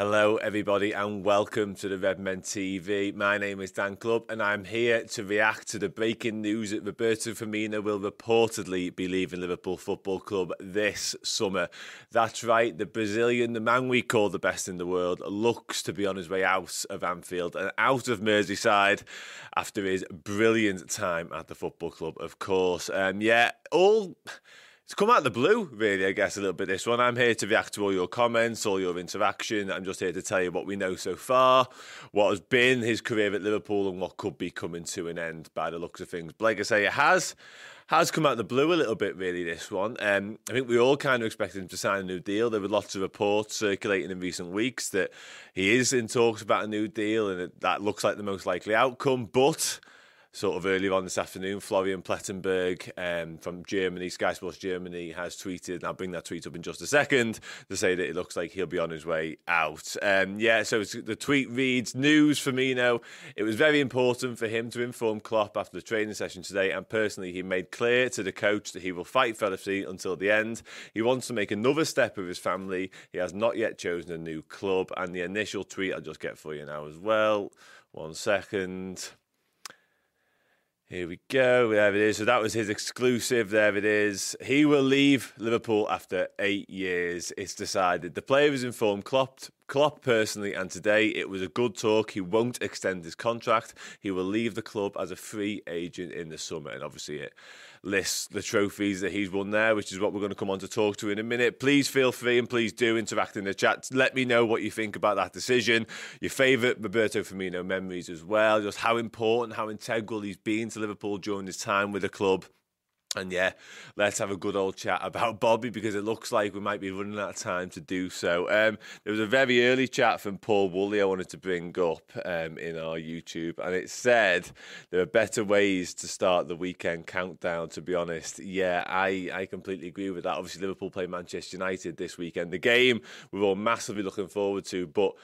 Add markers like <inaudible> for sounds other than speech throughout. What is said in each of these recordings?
Hello, everybody, and welcome to the Redmen TV. My name is Dan Club, and I'm here to react to the breaking news that Roberto Firmino will reportedly be leaving Liverpool Football Club this summer. That's right, the Brazilian, the man we call the best in the world, looks to be on his way out of Anfield and out of Merseyside after his brilliant time at the football club, of course. Um, yeah, all it's come out of the blue, really, I guess, a little bit this one. I'm here to react to all your comments, all your interaction. I'm just here to tell you what we know so far, what has been his career at Liverpool, and what could be coming to an end by the looks of things. But like I say, it has has come out of the blue a little bit, really, this one. Um, I think we all kind of expected him to sign a new deal. There were lots of reports circulating in recent weeks that he is in talks about a new deal, and that looks like the most likely outcome. But sort of earlier on this afternoon, Florian Plettenberg um, from Germany, Sky Sports Germany, has tweeted, and I'll bring that tweet up in just a second, to say that it looks like he'll be on his way out. Um, yeah, so the tweet reads, News Firmino. It was very important for him to inform Klopp after the training session today, and personally, he made clear to the coach that he will fight for LFC until the end. He wants to make another step with his family. He has not yet chosen a new club, and the initial tweet I'll just get for you now as well. One second. Here we go. There it is. So that was his exclusive. There it is. He will leave Liverpool after eight years. It's decided. The player was informed Klopp, Klopp personally, and today it was a good talk. He won't extend his contract. He will leave the club as a free agent in the summer. And obviously, it lists the trophies that he's won there, which is what we're going to come on to talk to in a minute. Please feel free and please do interact in the chat. Let me know what you think about that decision, your favourite Roberto Firmino memories as well, just how important, how integral he's been to Liverpool during his time with the club. And yeah, let's have a good old chat about Bobby because it looks like we might be running out of time to do so. Um, there was a very early chat from Paul Woolley I wanted to bring up um, in our YouTube, and it said there are better ways to start the weekend countdown. To be honest, yeah, I, I completely agree with that. Obviously, Liverpool play Manchester United this weekend, the game we're all massively looking forward to, but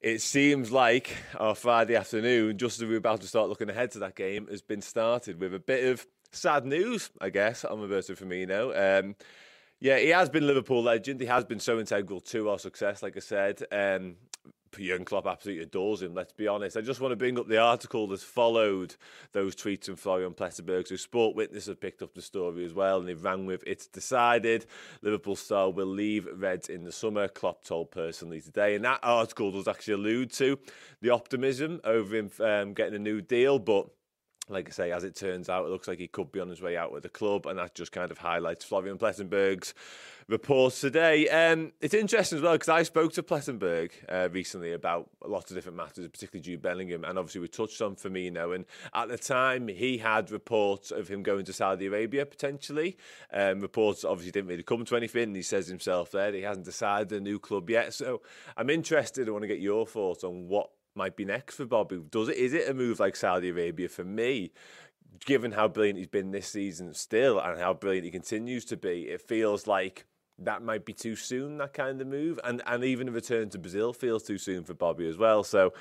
it seems like our Friday afternoon, just as we're about to start looking ahead to that game, has been started with a bit of sad news, I guess, on Roberto Firmino. Um, yeah, he has been Liverpool legend. He has been so integral to our success, like I said. Um, Jurgen Klopp absolutely adores him, let's be honest. I just want to bring up the article that's followed those tweets from Florian Plettenberg. So Sport Witness have picked up the story as well, and they've rang with It's decided Liverpool star will leave Reds in the summer, Klopp told personally today. And that article does actually allude to the optimism over him um, getting a new deal, but like I say, as it turns out, it looks like he could be on his way out with the club, and that just kind of highlights Florian Plettenberg's reports today. Um, it's interesting as well because I spoke to Plettenberg uh, recently about lots of different matters, particularly Jude Bellingham, and obviously we touched on Firmino. And at the time, he had reports of him going to Saudi Arabia potentially. Um, reports obviously didn't really come to anything. He says himself there he hasn't decided a new club yet. So I'm interested. I want to get your thoughts on what might be next for Bobby. Does it? Is it a move like Saudi Arabia for me? Given how brilliant he's been this season still, and how brilliant he continues to be, it feels like that might be too soon. That kind of move, and and even a return to Brazil feels too soon for Bobby as well. So,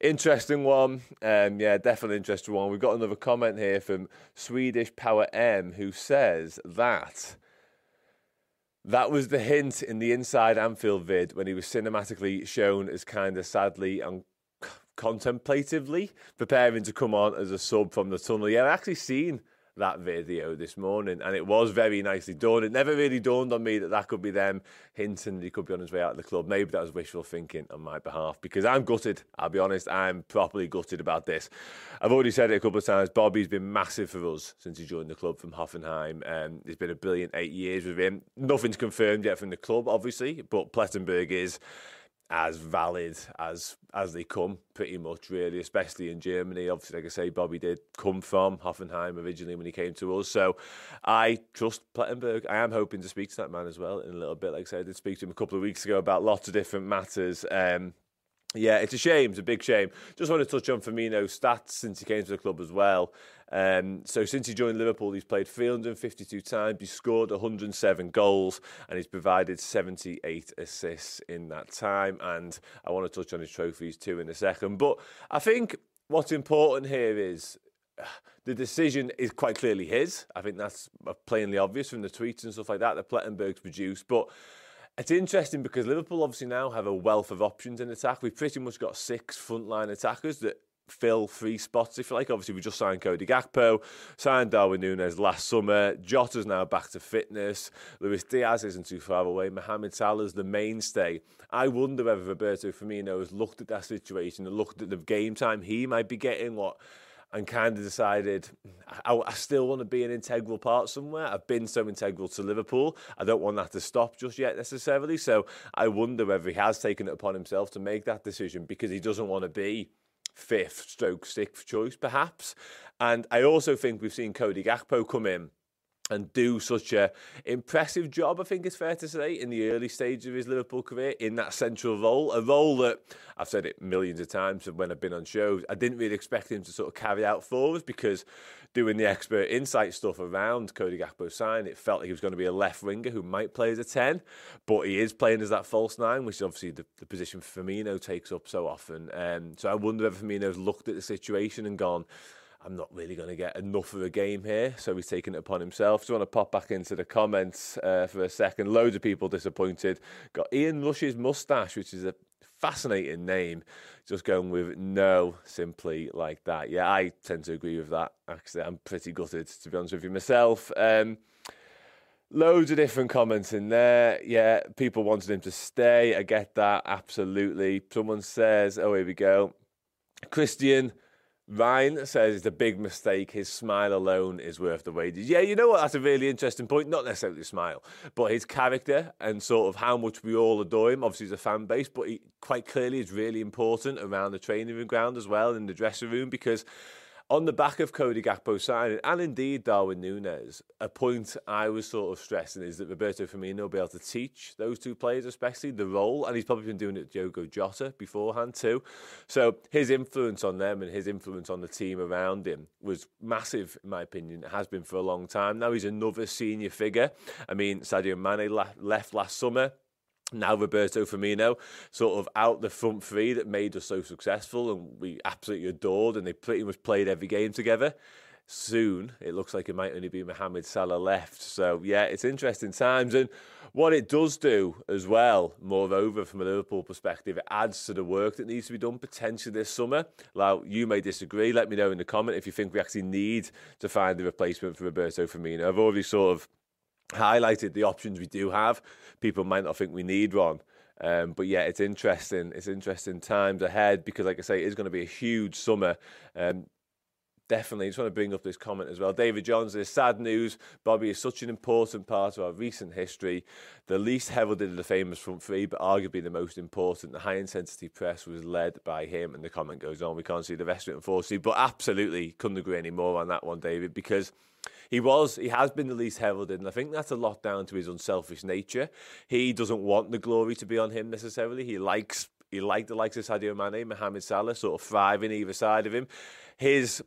interesting one. Um, yeah, definitely interesting one. We've got another comment here from Swedish Power M who says that. That was the hint in the Inside Anfield vid when he was cinematically shown as kind of sadly and contemplatively preparing to come on as a sub from the tunnel. Yeah, I actually seen that video this morning, and it was very nicely done. It never really dawned on me that that could be them hinting that he could be on his way out of the club. Maybe that was wishful thinking on my behalf because I'm gutted. I'll be honest, I'm properly gutted about this. I've already said it a couple of times. Bobby's been massive for us since he joined the club from Hoffenheim. Um, it's been a brilliant eight years with him. Nothing's confirmed yet from the club, obviously, but Plettenberg is as valid as as they come, pretty much, really, especially in Germany. Obviously, like I say, Bobby did come from Hoffenheim originally when he came to us. So I trust Plettenberg. I am hoping to speak to that man as well in a little bit. Like I said, I did speak to him a couple of weeks ago about lots of different matters. Um, yeah, it's a shame. It's a big shame. Just want to touch on Firmino's stats since he came to the club as well. Um, so since he joined Liverpool, he's played 352 times, he's scored 107 goals, and he's provided 78 assists in that time. And I want to touch on his trophies too in a second. But I think what's important here is <sighs> the decision is quite clearly his. I think that's plainly obvious from the tweets and stuff like that that Plettenberg's produced. But it's interesting because Liverpool obviously now have a wealth of options in attack. We've pretty much got six frontline attackers that fill three spots, if you like. Obviously, we just signed Cody Gakpo, signed Darwin Nunez last summer. Jota's now back to fitness. Luis Diaz isn't too far away. Mohamed Salah's the mainstay. I wonder whether Roberto Firmino has looked at that situation and looked at the game time he might be getting, what and kind of decided I, I, still want to be an integral part somewhere. I've been so integral to Liverpool. I don't want that to stop just yet necessarily. So I wonder whether he has taken it upon himself to make that decision because he doesn't want to be fifth stroke sixth choice, perhaps. And I also think we've seen Cody Gakpo come in and do such a impressive job, I think it's fair to say, in the early stage of his Liverpool career in that central role. A role that I've said it millions of times when I've been on shows. I didn't really expect him to sort of carry out for us because doing the expert insight stuff around Cody Gakpo's sign, it felt like he was going to be a left winger who might play as a 10, but he is playing as that false nine, which is obviously the, the position Firmino takes up so often. Um, so I wonder if Firmino's looked at the situation and gone, I'm not really going to get enough of a game here, so he's taken it upon himself. Just want to pop back into the comments uh, for a second? Loads of people disappointed. Got Ian Rush's mustache, which is a fascinating name. Just going with no, simply like that. Yeah, I tend to agree with that. Actually, I'm pretty gutted to be honest with you myself. Um, loads of different comments in there. Yeah, people wanted him to stay. I get that absolutely. Someone says, "Oh, here we go." Christian Ryan says it's a big mistake. His smile alone is worth the wages. Yeah, you know what? That's a really interesting point. Not necessarily smile, but his character and sort of how much we all adore him. Obviously, he's a fan base, but he quite clearly is really important around the training ground as well in the dressing room because on the back of Cody Gakpo signing, and indeed Darwin Nunez, a point I was sort of stressing is that Roberto Firmino will be able to teach those two players, especially the role, and he's probably been doing it Diogo Jota beforehand too. So his influence on them and his influence on the team around him was massive, in my opinion. It has been for a long time. Now he's another senior figure. I mean, Sadio Mane left last summer now Roberto Firmino, sort of out the front three that made us so successful and we absolutely adored, and they pretty much played every game together. Soon, it looks like it might only be Mohamed Salah left. So, yeah, it's interesting times. And what it does do as well, moreover, from a Liverpool perspective, it adds to the work that needs to be done potentially this summer. Now, you may disagree. Let me know in the comment if you think we actually need to find a replacement for Roberto Firmino. I've already sort of highlighted the options we do have. People might not think we need one. Um, but yeah, it's interesting. It's interesting times ahead because, like I say, it is going to be a huge summer. Um, definitely, I just want to bring up this comment as well. David Johns is sad news. Bobby is such an important part of our recent history. The least heralded of the famous front three, but arguably the most important. The high intensity press was led by him, and the comment goes on. We can't see the rest of it, unfortunately, but absolutely couldn't agree any more on that one, David, because he was, he has been the least heralded, and I think that's a lot down to his unselfish nature. He doesn't want the glory to be on him necessarily. He likes, he liked the likes of Sadio Mane, Mohamed Salah, sort of thriving either side of him. His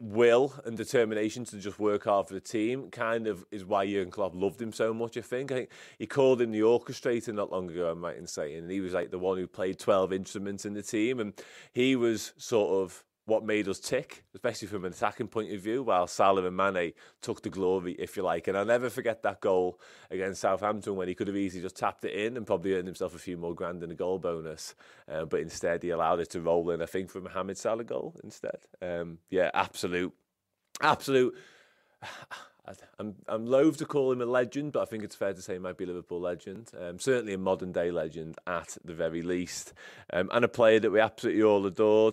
will and determination to just work hard for the team kind of is why Jurgen Klopp loved him so much. I think. I think he called him the orchestrator not long ago. I'm right in saying, and he was like the one who played 12 instruments in the team, and he was sort of what made us tick, especially from an attacking point of view, while Salah and Mane took the glory, if you like. And I'll never forget that goal against Southampton when he could have easily just tapped it in and probably earned himself a few more grand in a goal bonus. Uh, but instead, he allowed it to roll in, I think, for Mohamed Salah goal instead. Um, yeah, absolute, absolute. <sighs> I'm I'm loath to call him a legend, but I think it's fair to say he might be a Liverpool legend. Um, certainly a modern day legend at the very least, um, and a player that we absolutely all adore.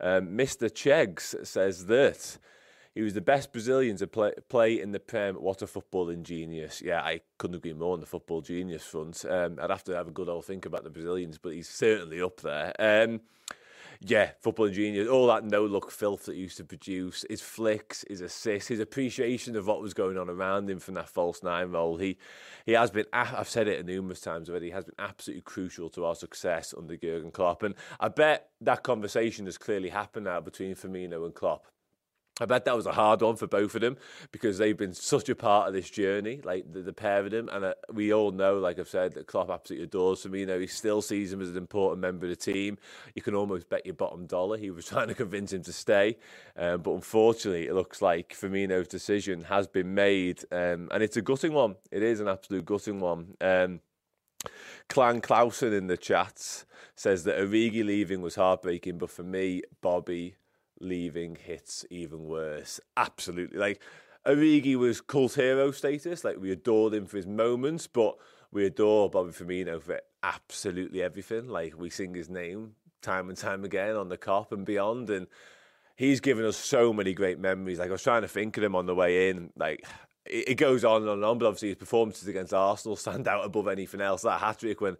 Um, Mr. Chegs says that he was the best Brazilian to play, play in the Prem. What a footballing genius. Yeah, I couldn't agree more on the football genius front. Um, I'd have to have a good old think about the Brazilians, but he's certainly up there. Um, yeah, football genius, all that no look filth that used to produce, his flicks, his assists, his appreciation of what was going on around him from that false nine role. He he has been, I've said it numerous times already, he has been absolutely crucial to our success under Jurgen Klopp. And I bet that conversation has clearly happened now between Firmino and Klopp. I bet that was a hard one for both of them because they've been such a part of this journey, like the, the pair of them. And uh, we all know, like I've said, that Klopp absolutely adores him. You know, He still sees him as an important member of the team. You can almost bet your bottom dollar he was <laughs> trying to convince him to stay. Um, but unfortunately, it looks like Firmino's decision has been made. Um, and it's a gutting one. It is an absolute gutting one. Um, Clan Clausen in the chats says that Origi leaving was heartbreaking, but for me, Bobby leaving hits even worse. Absolutely. Like, Origi was cult hero status. Like, we adored him for his moments, but we adore Bobby Firmino for absolutely everything. Like, we sing his name time and time again on the Kop and beyond. And he's given us so many great memories. Like, I was trying to think of him on the way in. Like, it goes on and on, but obviously his performances against Arsenal <laughs> stand out above anything else. That hat trick, when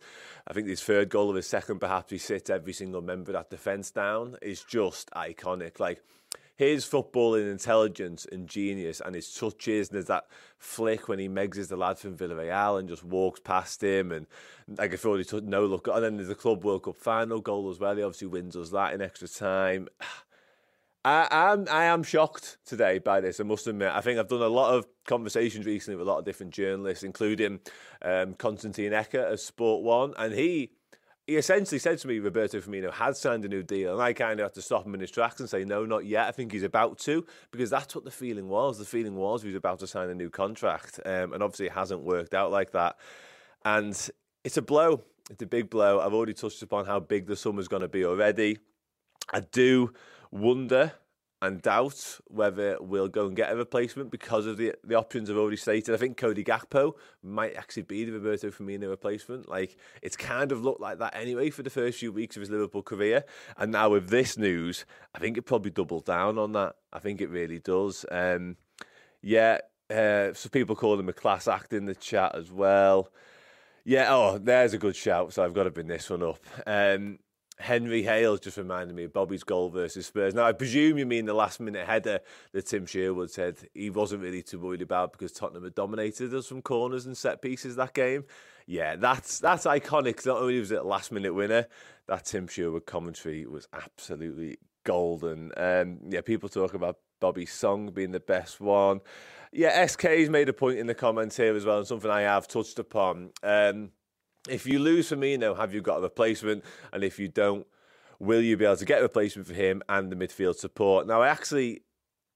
I think his third goal of his second, perhaps he sits every single member of that defence down, is just iconic. Like his footballing intelligence and genius and his touches, and there's that flick when he megs the lad from Villarreal and just walks past him, and like I thought he took no look. And then there's the Club World Cup final goal as well. He obviously wins us that in extra time. <sighs> I, am I am shocked today by this. I must admit. I think I've done a lot of conversations recently with a lot of different journalists, including um, Konstantin Ecker of Sport One, and he he essentially said to me, Roberto Firmino had signed a new deal, and I kind of had to stop him in his tracks and say, no, not yet. I think he's about to, because that's what the feeling was. The feeling was he was about to sign a new contract, um, and obviously it hasn't worked out like that. And it's a blow. It's a big blow. I've already touched upon how big the summer's going to be already. I do wonder and doubt whether we'll go and get a replacement because of the the options I've already stated. I think Cody Gakpo might actually be the Roberto Firmino replacement. Like it's kind of looked like that anyway for the first few weeks of his Liverpool career, and now with this news, I think it probably doubled down on that. I think it really does. Um, yeah, uh, so people call him a class act in the chat as well. Yeah, oh, there's a good shout. So I've got to bring this one up. Um, Henry Hales just reminded me of Bobby's goal versus Spurs. Now, I presume you mean the last minute header that Tim Sherwood said he wasn't really too worried about because Tottenham had dominated us from corners and set pieces that game. Yeah, that's that's iconic. Not only was it a last minute winner, that Tim Sherwood commentary was absolutely golden. Um, yeah, people talk about Bobby's song being the best one. Yeah, SK's made a point in the comments here as well, and something I have touched upon. Um, if you lose Firmino, have you got a replacement? And if you don't, will you be able to get a replacement for him and the midfield support? Now, I actually,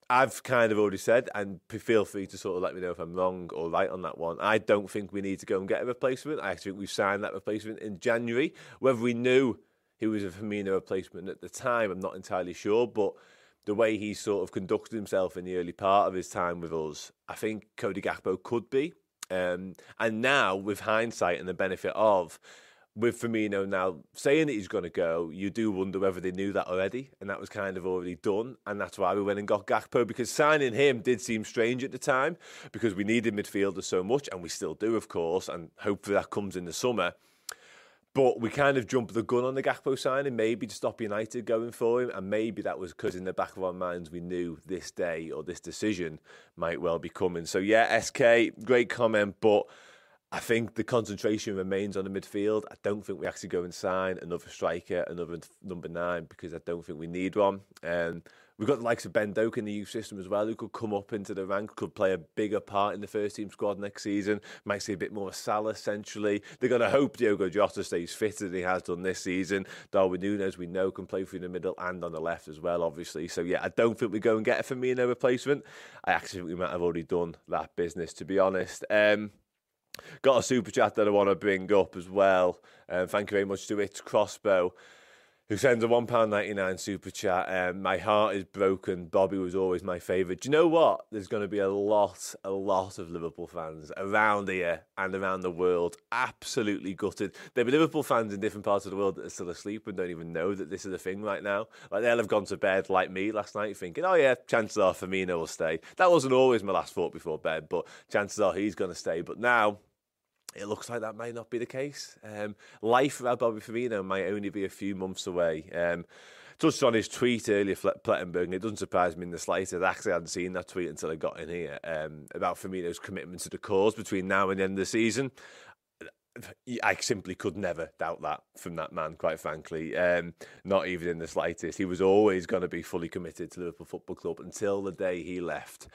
I've kind of already said, and feel free to sort of let me know if I'm wrong or right on that one. I don't think we need to go and get a replacement. I actually think we signed that replacement in January. Whether we knew he was a Firmino replacement at the time, I'm not entirely sure, but the way he sort of conducted himself in the early part of his time with us, I think Cody Gakpo could be. Um, and now, with hindsight and the benefit of, with Firmino now saying that he's going to go, you do wonder whether they knew that already, and that was kind of already done, and that's why we went and got Gakpo because signing him did seem strange at the time because we needed midfielders so much, and we still do, of course, and hopefully that comes in the summer. But we kind of jumped the gun on the Gakpo signing, maybe to stop United going for him, and maybe that was because in the back of our minds we knew this day or this decision might well be coming. So yeah, SK, great comment, but I think the concentration remains on the midfield. I don't think we actually go and sign another striker, another number nine, because I don't think we need one. Um, We've got the likes of Ben Doak in the youth system as well, who could come up into the rank, could play a bigger part in the first team squad next season. Might see a bit more Salah centrally. They're going to hope Diogo Jota stays fit as he has done this season. Darwin Nunez, we know, can play through the middle and on the left as well, obviously. So, yeah, I don't think we go and get a Firmino replacement. I actually think we might have already done that business, to be honest. Um, got a super chat that I want to bring up as well. Um, thank you very much to It's Crossbow who sends a £1.99 super chat. Um, my heart is broken. Bobby was always my favourite. Do you know what? There's going to be a lot, a lot of Liverpool fans around here and around the world absolutely gutted. There'll be Liverpool fans in different parts of the world that are still asleep and don't even know that this is a thing right now. Like they'll have gone to bed like me last night thinking, oh yeah, chances are Firmino will stay. That wasn't always my last thought before bed, but chances are he's going to stay. But now it looks like that might not be the case. Um, life without Bobby Firmino might only be a few months away. Um, touched on his tweet earlier, Plettenberg, it doesn't surprise me in the slightest. I actually hadn't seen that tweet until I got in here um, about Firmino's commitment to the cause between now and the end of the season. I simply could never doubt that from that man, quite frankly. Um, not even in the slightest. He was always going to be fully committed to Liverpool Football Club until the day he left.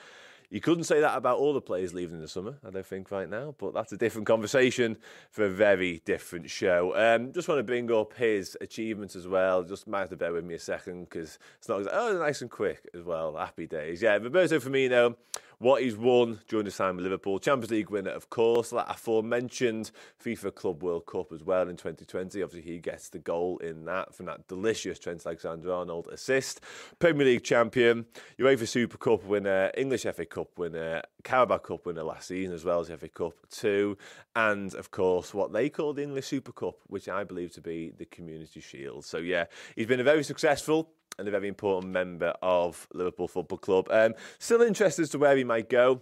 You couldn't say that about all the players leaving in the summer, I don't think, right now, but that's a different conversation for a very different show. Um, just want to bring up his achievements as well. Just might have to bear with me a second because it's not, oh, nice and quick as well. Happy days. Yeah, Roberto Firmino what he's won during his time with Liverpool. Champions League winner, of course, that aforementioned FIFA Club World Cup as well in 2020. Obviously, he gets the goal in that from that delicious Trent Alexander-Arnold assist. Premier League champion, UEFA Super Cup winner, English FA Cup winner, Carabao Cup winner last season as well as FA Cup too, and of course what they call the English Super Cup, which I believe to be the Community Shield. So yeah, he's been a very successful and a very important member of Liverpool Football Club. Um, still interested as to where he might go.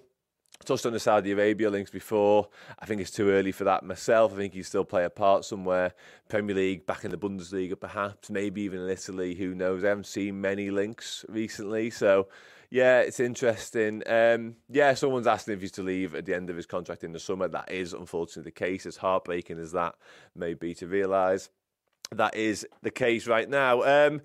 Touched on the Saudi Arabia links before. I think it's too early for that myself. I think he'll still play a part somewhere. Premier League, back in the Bundesliga, perhaps, maybe even in Italy. Who knows? I haven't seen many links recently, so yeah, it's interesting. Um, yeah, someone's asking if he's to leave at the end of his contract in the summer. That is unfortunately the case. As heartbreaking as that may be to realise, that is the case right now. Um,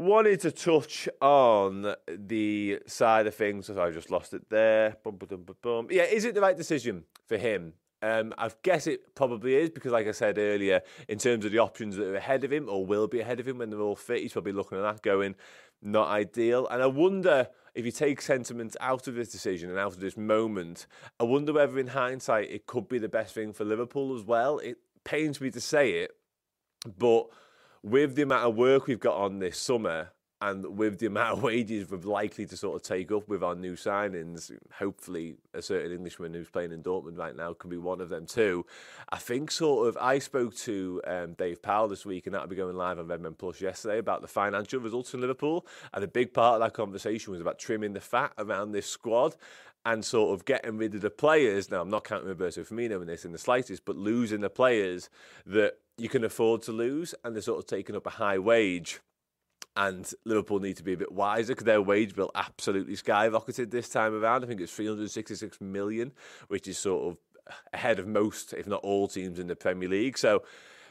Wanted to touch on the side of things. I just lost it there. Boom, boom, boom. Yeah, is it the right decision for him? Um, I guess it probably is because, like I said earlier, in terms of the options that are ahead of him or will be ahead of him when they're all fit, he's probably looking at that going, not ideal. And I wonder if you take sentiment out of this decision and out of this moment, I wonder whether in hindsight it could be the best thing for Liverpool as well. It pains me to say it, but with the amount of work we've got on this summer and with the amount of <laughs> wages we're likely to sort of take up with our new signings, hopefully a certain Englishman who's playing in Dortmund right now can be one of them too. I think sort of I spoke to um, Dave Powell this week, and that'll be going live on Redmen Plus yesterday about the financial results in Liverpool, and a big part of that conversation was about trimming the fat around this squad and sort of getting rid of the players. Now I'm not counting Roberto Firmino in this in the slightest, but losing the players that you can afford to lose, and they're sort of taking up a high wage. And Liverpool need to be a bit wiser because their wage bill absolutely skyrocketed this time around. I think it's 366 million, which is sort of ahead of most, if not all, teams in the Premier League. So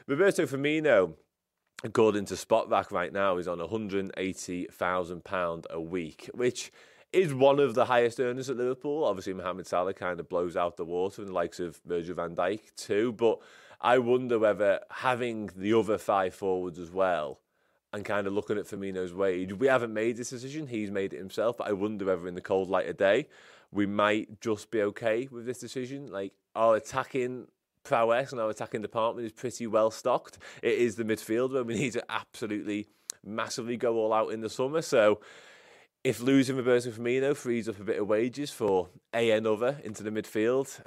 Roberto Firmino according to Spotrac right now, is on £180,000 a week, which is one of the highest earners at Liverpool. Obviously, Mohamed Salah kind of blows out the water, and the likes of Virgil van Dijk too. But I wonder whether having the other five forwards as well and kind of looking at Firmino's wage, we haven't made this decision. He's made it himself. But I wonder whether in the cold light of day, we might just be okay with this decision. Like our attacking prowess and our attacking department is pretty well stocked. It is the midfield where we need to absolutely massively go all out in the summer. So if losing Roberto Firmino frees up a bit of wages for a another into the midfield,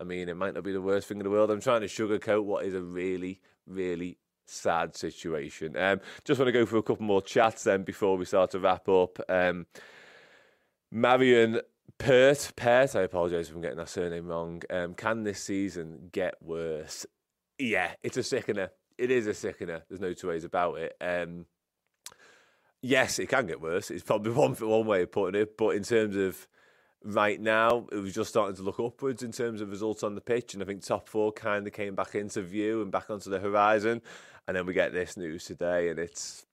I mean, it might not be the worst thing in the world. I'm trying to sugarcoat what is a really, really sad situation. Um, just want to go through a couple more chats then before we start to wrap up. Um, Marion Pert, Pert, I apologise if I'm getting that surname wrong. Um, can this season get worse? Yeah, it's a sickener. It is a sickener. There's no two ways about it. Um, yes, it can get worse. It's probably <laughs> one one way of putting it. But in terms of right now, it was just starting to look upwards in terms of results on the pitch, and I think top four kind of came back into view and back onto the horizon. And then we get this news today, and it's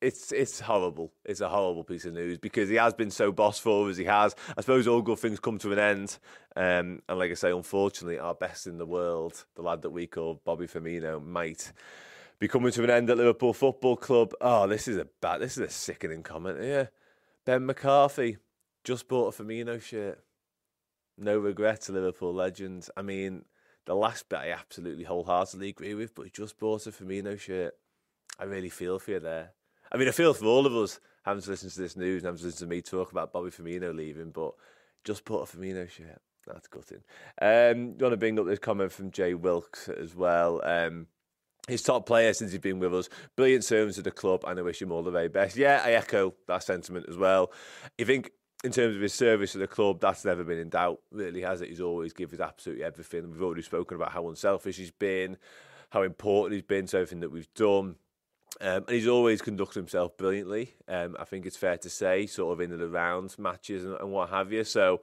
it's it's horrible. It's a horrible piece of news because he has been so boss for as he has. I suppose all good things come to an end, um, and like I say, unfortunately, our best in the world, the lad that we call Bobby Firmino, might be coming to an end at Liverpool Football Club. Oh, this is a bad, this is a sickening comment here. Ben McCarthy just bought a Firmino shirt. No regrets, Liverpool legend. I mean, the last bit I absolutely wholeheartedly agree with, but he just bought a Firmino shirt. I really feel for you there. I mean, I feel for all of us having to listen to this news and having to listen to me talk about Bobby Firmino leaving, but just bought a Firmino shirt. That's gutting. Um, you want to bring up this comment from Jay Wilkes as well. Um, his top player since he's been with us. Brilliant service to the club, and I wish him all the very best. Yeah, I echo that sentiment as well. I think in terms of his service to the club, that's never been in doubt, really, has it? He's always given absolutely everything. We've already spoken about how unselfish he's been, how important he's been to everything that we've done. Um, and he's always conducted himself brilliantly. Um, I think it's fair to say, sort of in and around matches and, and what have you. So,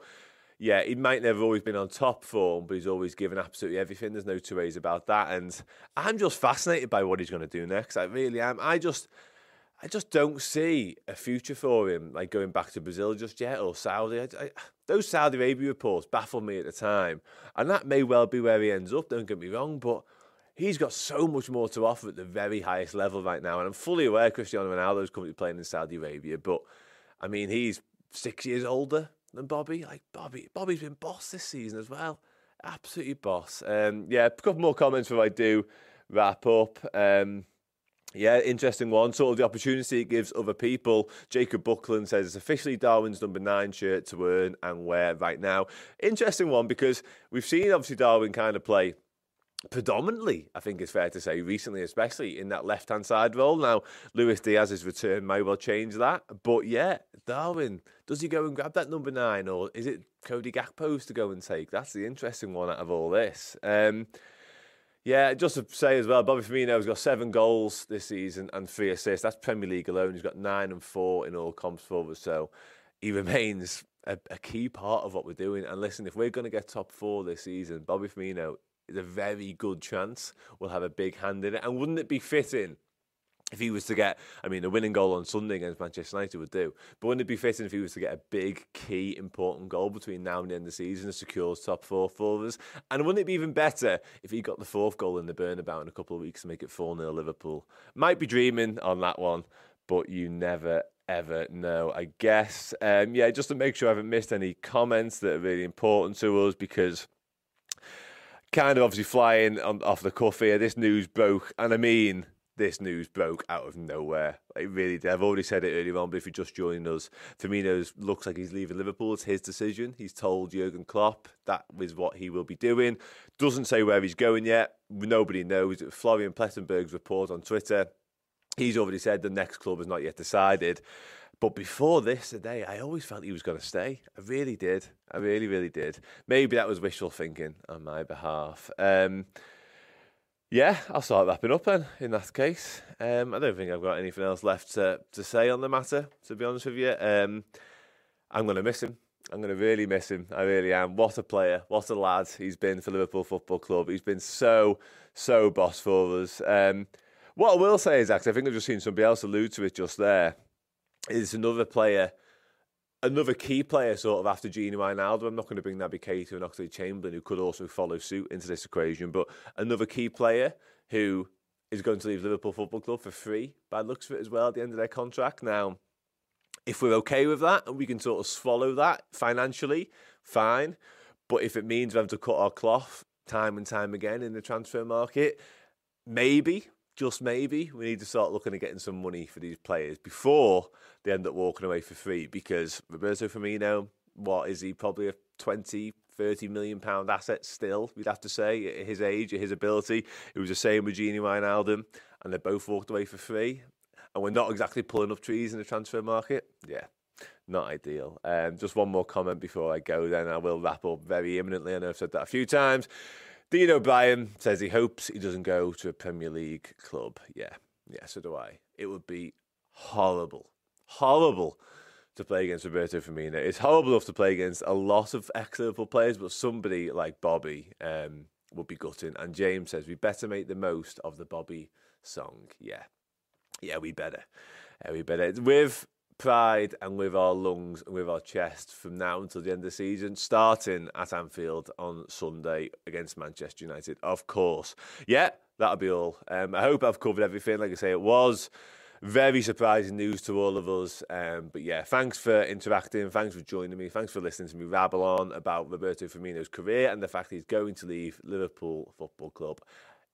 yeah, he might never always been on top form, but he's always given absolutely everything. There's no two ways about that. And I'm just fascinated by what he's going to do next. I really am. I just, I just don't see a future for him, like going back to Brazil just yet or Saudi. I, I, those Saudi Arabia reports baffled me at the time, and that may well be where he ends up. Don't get me wrong, but he's got so much more to offer at the very highest level right now. And I'm fully aware Cristiano Ronaldo's currently playing in Saudi Arabia, but I mean, he's six years older than Bobby. Like Bobby, Bobby's been boss this season as well. Absolutely boss. Um, yeah, a couple more comments before I do wrap up. Um, yeah, interesting one. Sort of the opportunity it gives other people. Jacob Buckland says it's officially Darwin's number nine shirt to earn and wear right now. Interesting one because we've seen obviously Darwin kind of play predominantly, I think it's fair to say, recently, especially in that left hand side role. Now, Luis Diaz's return may well change that. But yeah, Darwin, does he go and grab that number nine or is it Cody Gakpo's to go and take? That's the interesting one out of all this. Um, yeah, just to say as well, Bobby Firmino's got seven goals this season and three assists. That's Premier League alone. He's got nine and four in all comps for us. So he remains a, a key part of what we're doing. And listen, if we're going to get top four this season, Bobby Firmino is a very good chance we'll have a big hand in it. And wouldn't it be fitting if he was to get, I mean, a winning goal on Sunday against Manchester United would do, but wouldn't it be fitting if he was to get a big, key, important goal between now and the end of the season and secures top four for us? And wouldn't it be even better if he got the fourth goal in the Bernabeu in a couple of weeks to make it 4 0 Liverpool? Might be dreaming on that one, but you never ever know, I guess. Um, yeah, just to make sure I haven't missed any comments that are really important to us because kind of obviously flying on, off the cuff here. This news broke, and I mean, this news broke out of nowhere. It really did. I've already said it earlier on, but if you're just joining us, Firmino looks like he's leaving Liverpool. It's his decision. He's told Jurgen Klopp that is what he will be doing. Doesn't say where he's going yet. Nobody knows. Florian Plettenberg's report on Twitter. He's already said the next club is not yet decided. But before this today, I always felt he was going to stay. I really did. I really, really did. Maybe that was wishful thinking on my behalf. Um, yeah, I'll start wrapping up then in that case. Um, I don't think I've got anything else left to, to say on the matter, to be honest with you. Um, I'm going to miss him. I'm going to really miss him. I really am. What a player. What a lad he's been for Liverpool Football Club. He's been so, so boss for us. Um, What I will say is, actually, I think I've just seen somebody else allude to it just there. Is another player, another key player, sort of after Gini Wijnaldum. I'm not going to bring Naby Keita and Oxlade Chamberlain, who could also follow suit into this equation, but another key player who is going to leave Liverpool Football Club for free by looks of it as well at the end of their contract. Now, if we're okay with that and we can sort of swallow that financially, fine. But if it means we have to cut our cloth time and time again in the transfer market, maybe, just maybe, we need to start looking at getting some money for these players before they end up walking away for free. Because Roberto Firmino, what is he? Probably a 20, 30 million pound asset still, we'd have to say, at his age, at his ability. It was the same with Gini Wijnaldum, and they both walked away for free. And we're not exactly pulling up trees in the transfer market. Yeah, not ideal. Um, just one more comment before I go, then I will wrap up very imminently. I know I've said that a few times. Dean O'Brien says he hopes he doesn't go to a Premier League club. Yeah, yeah, so do I. It would be horrible, horrible to play against Roberto Firmino. It's horrible enough to play against a lot of ex-Liverpool players, but somebody like Bobby um, would be gutting. And James says we better make the most of the Bobby song. Yeah, yeah, we better. Yeah, we better. With pride and with our lungs and with our chest from now until the end of the season, starting at Anfield on Sunday against Manchester United, of course. Yeah, that'll be all. Um, I hope I've covered everything. Like I say, it was very surprising news to all of us. Um, but yeah, thanks for interacting. Thanks for joining me. Thanks for listening to me rabble on about Roberto Firmino's career and the fact he's going to leave Liverpool Football Club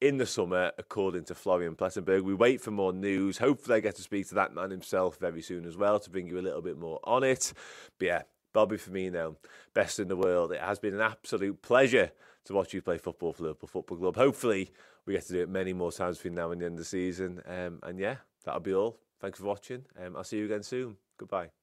in the summer, according to Florian Plettenberg. We wait for more news. Hopefully, I get to speak to that man himself very soon as well to bring you a little bit more on it. But yeah, Bobby Firmino, best in the world. It has been an absolute pleasure to watch you play football for Liverpool Football Club. Hopefully, we get to do it many more times between now and the end of the season. Um, and yeah, that'll be all. Thanks for watching. Um, I'll see you again soon. Goodbye.